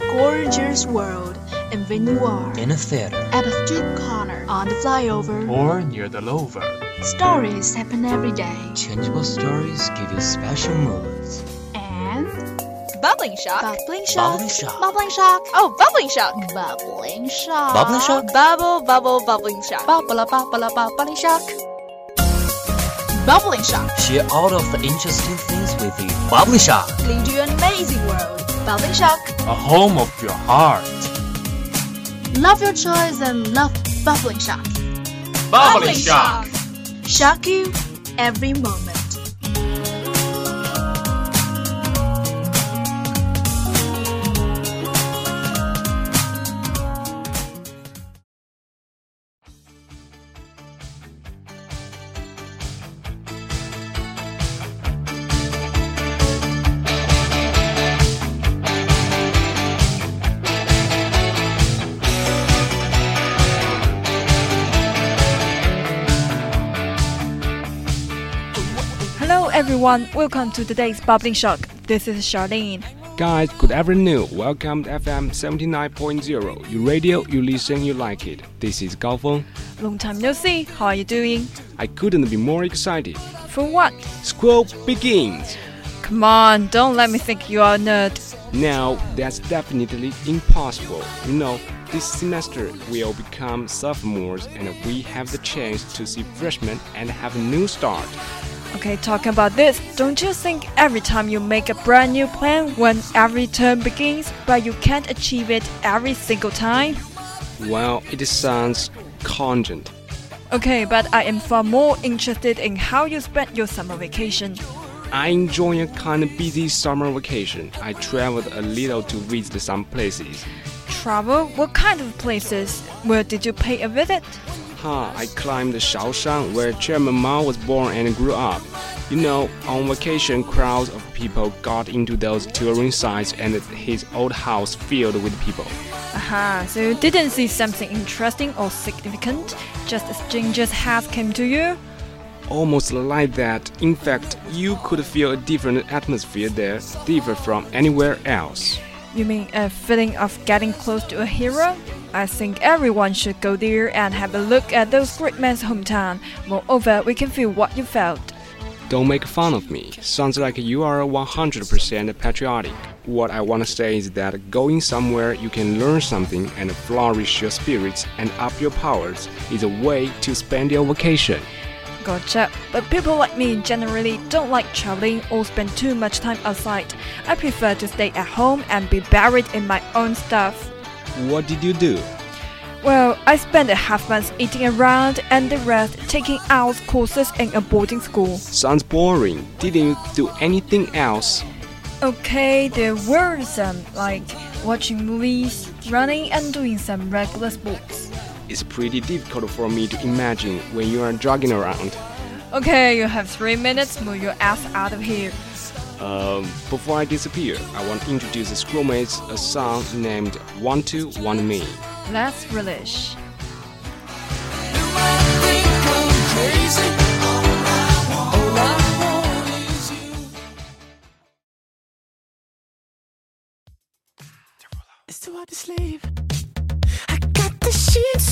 Gorgeous world, and when you are in a theater, at a street corner, on the flyover, or near the lover. stories happen every day. changeable stories give you special moods. And Bubbling shock. bubbling shock, Bubbling shock. bubbling shock, oh, bubbling shock. bubbling shock, Bubbling shock? Bubble, bubble, bubbling shock. bubble, bubble, bubbling shock, bubbling shock. Share all of the interesting things with you. Bubbling shock. Lead you an amazing world. Bubbling shock. A home of your heart. Love your choice and love bubbling shock. Bubbling shock. Shock you every moment. Everyone, welcome to today's Bubbling Shock. This is Charlene. Guys, good afternoon. Welcome to FM 79.0. You radio, you listen, you like it. This is Gao Feng. Long time no see. How are you doing? I couldn't be more excited. For what? School begins. Come on, don't let me think you are a nerd. Now, that's definitely impossible. You know, this semester we'll become sophomores and we have the chance to see freshmen and have a new start. Okay, talking about this, don't you think every time you make a brand new plan when every term begins, but you can't achieve it every single time? Well, it sounds congent. Okay, but I am far more interested in how you spent your summer vacation. I enjoy a kind of busy summer vacation. I traveled a little to visit some places. Travel? What kind of places? Where did you pay a visit? Huh, I climbed the Shaoshan where Chairman Mao was born and grew up. You know, on vacation, crowds of people got into those touring sites and his old house filled with people. Aha, so you didn't see something interesting or significant, just a stranger's house came to you? Almost like that. In fact, you could feel a different atmosphere there, different from anywhere else. You mean a feeling of getting close to a hero? I think everyone should go there and have a look at those great men's hometown. Moreover, we can feel what you felt. Don't make fun of me. Sounds like you are 100% patriotic. What I want to say is that going somewhere you can learn something and flourish your spirits and up your powers is a way to spend your vacation. Gotcha. But people like me generally don't like traveling or spend too much time outside. I prefer to stay at home and be buried in my own stuff. What did you do? Well, I spent a half month eating around and the rest taking out courses in a boarding school. Sounds boring. Didn't you do anything else? Okay, there were some, like watching movies, running, and doing some regular sports. It's pretty difficult for me to imagine when you are jogging around. Okay, you have three minutes, move your ass out of here. Um, before I disappear, I want to introduce the schoolmates a song named Want to Want Me. Let's relish. It's too hard to sleep. I got the sheets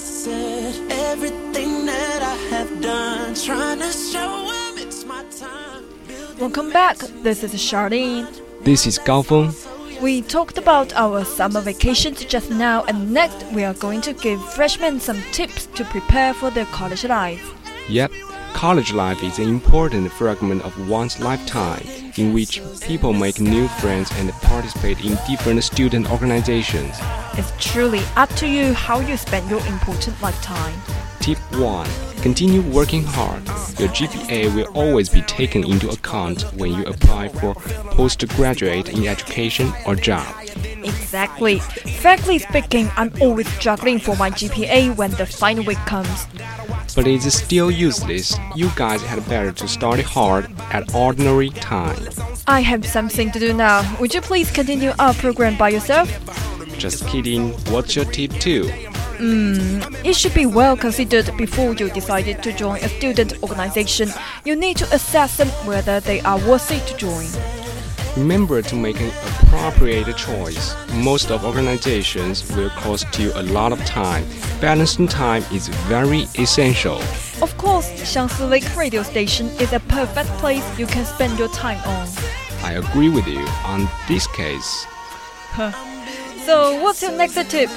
said. Everything that I have done, trying to show him it's my time. Welcome back. This is Charlene. This is Gao Feng. We talked about our summer vacations just now, and next we are going to give freshmen some tips to prepare for their college life. Yep, college life is an important fragment of one's lifetime in which people make new friends and participate in different student organizations. It's truly up to you how you spend your important lifetime. Tip 1 Continue working hard. Your GPA will always be taken into account when you apply for postgraduate in education or job. Exactly. Frankly speaking, I'm always juggling for my GPA when the final week comes. But it's still useless. You guys had better to study hard at ordinary time. I have something to do now. Would you please continue our program by yourself? Just kidding. What's your tip 2? Hmm, it should be well considered before you decided to join a student organization. You need to assess them whether they are worthy to join. Remember to make an appropriate choice. Most of organizations will cost you a lot of time. Balancing time is very essential. Of course, Xiangsi Lake Radio Station is a perfect place you can spend your time on. I agree with you on this case. So, what's your next tip?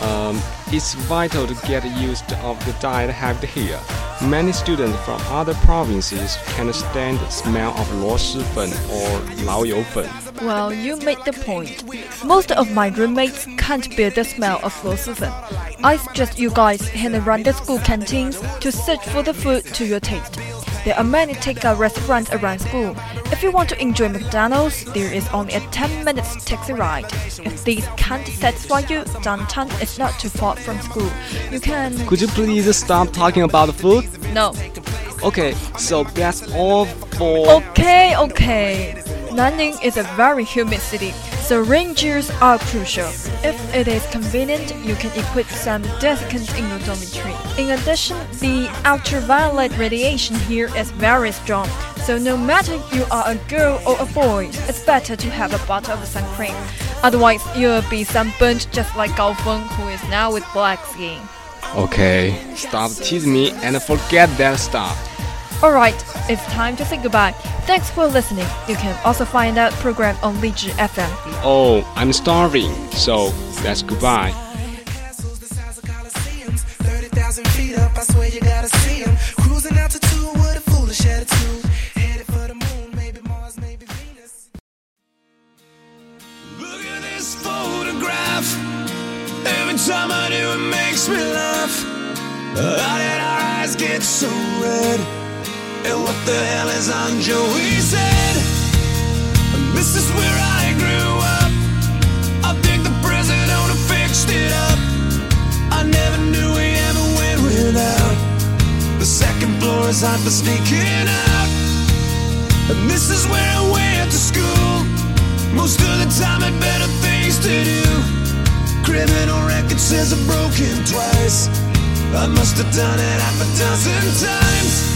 Um, it's vital to get used of the diet habit here. Many students from other provinces can't stand the smell of Luo Shi Fen or Lao You Fen. Well, you made the point. Most of my roommates can't bear the smell of Luo Shi Fen. I suggest you guys hand around the school canteens to search for the food to your taste. There are many takeout restaurants around school. If you want to enjoy McDonald's, there is only a 10 minutes taxi ride. If these can't satisfy you, downtown is not too far from school. You can. Could you please stop talking about the food? No. Okay, so that's all for. Okay, okay. Nanning is a very humid city, rain are crucial. If it is convenient, you can equip some desiccants in your dormitory. In addition, the ultraviolet radiation here is very strong, so no matter you are a girl or a boy, it's better to have a bottle of sun cream. Otherwise, you'll be sunburned just like Gao Feng, who is now with black skin. Okay, stop teasing me and forget that stuff. Alright, it's time to say goodbye. Thanks for listening. You can also find that program on Lizhi FM. Oh, I'm starving, so that's goodbye. Castles the size of Colosseums, 30,000 feet up, I swear you gotta see 'em. Cruising altitude with a foolish attitude. Headed for the moon, maybe Mars, maybe Venus. Look at this photograph. Every time I do, it makes me laugh. How did our eyes get so red? And what the hell is on Joey's head? This is where I grew up. I think the president who fixed it up. I never knew we ever went without. The second floor is hot for sneaking out. And this is where I went to school. Most of the time, had better things to do. Criminal record says I've broken twice. I must have done it half a dozen times.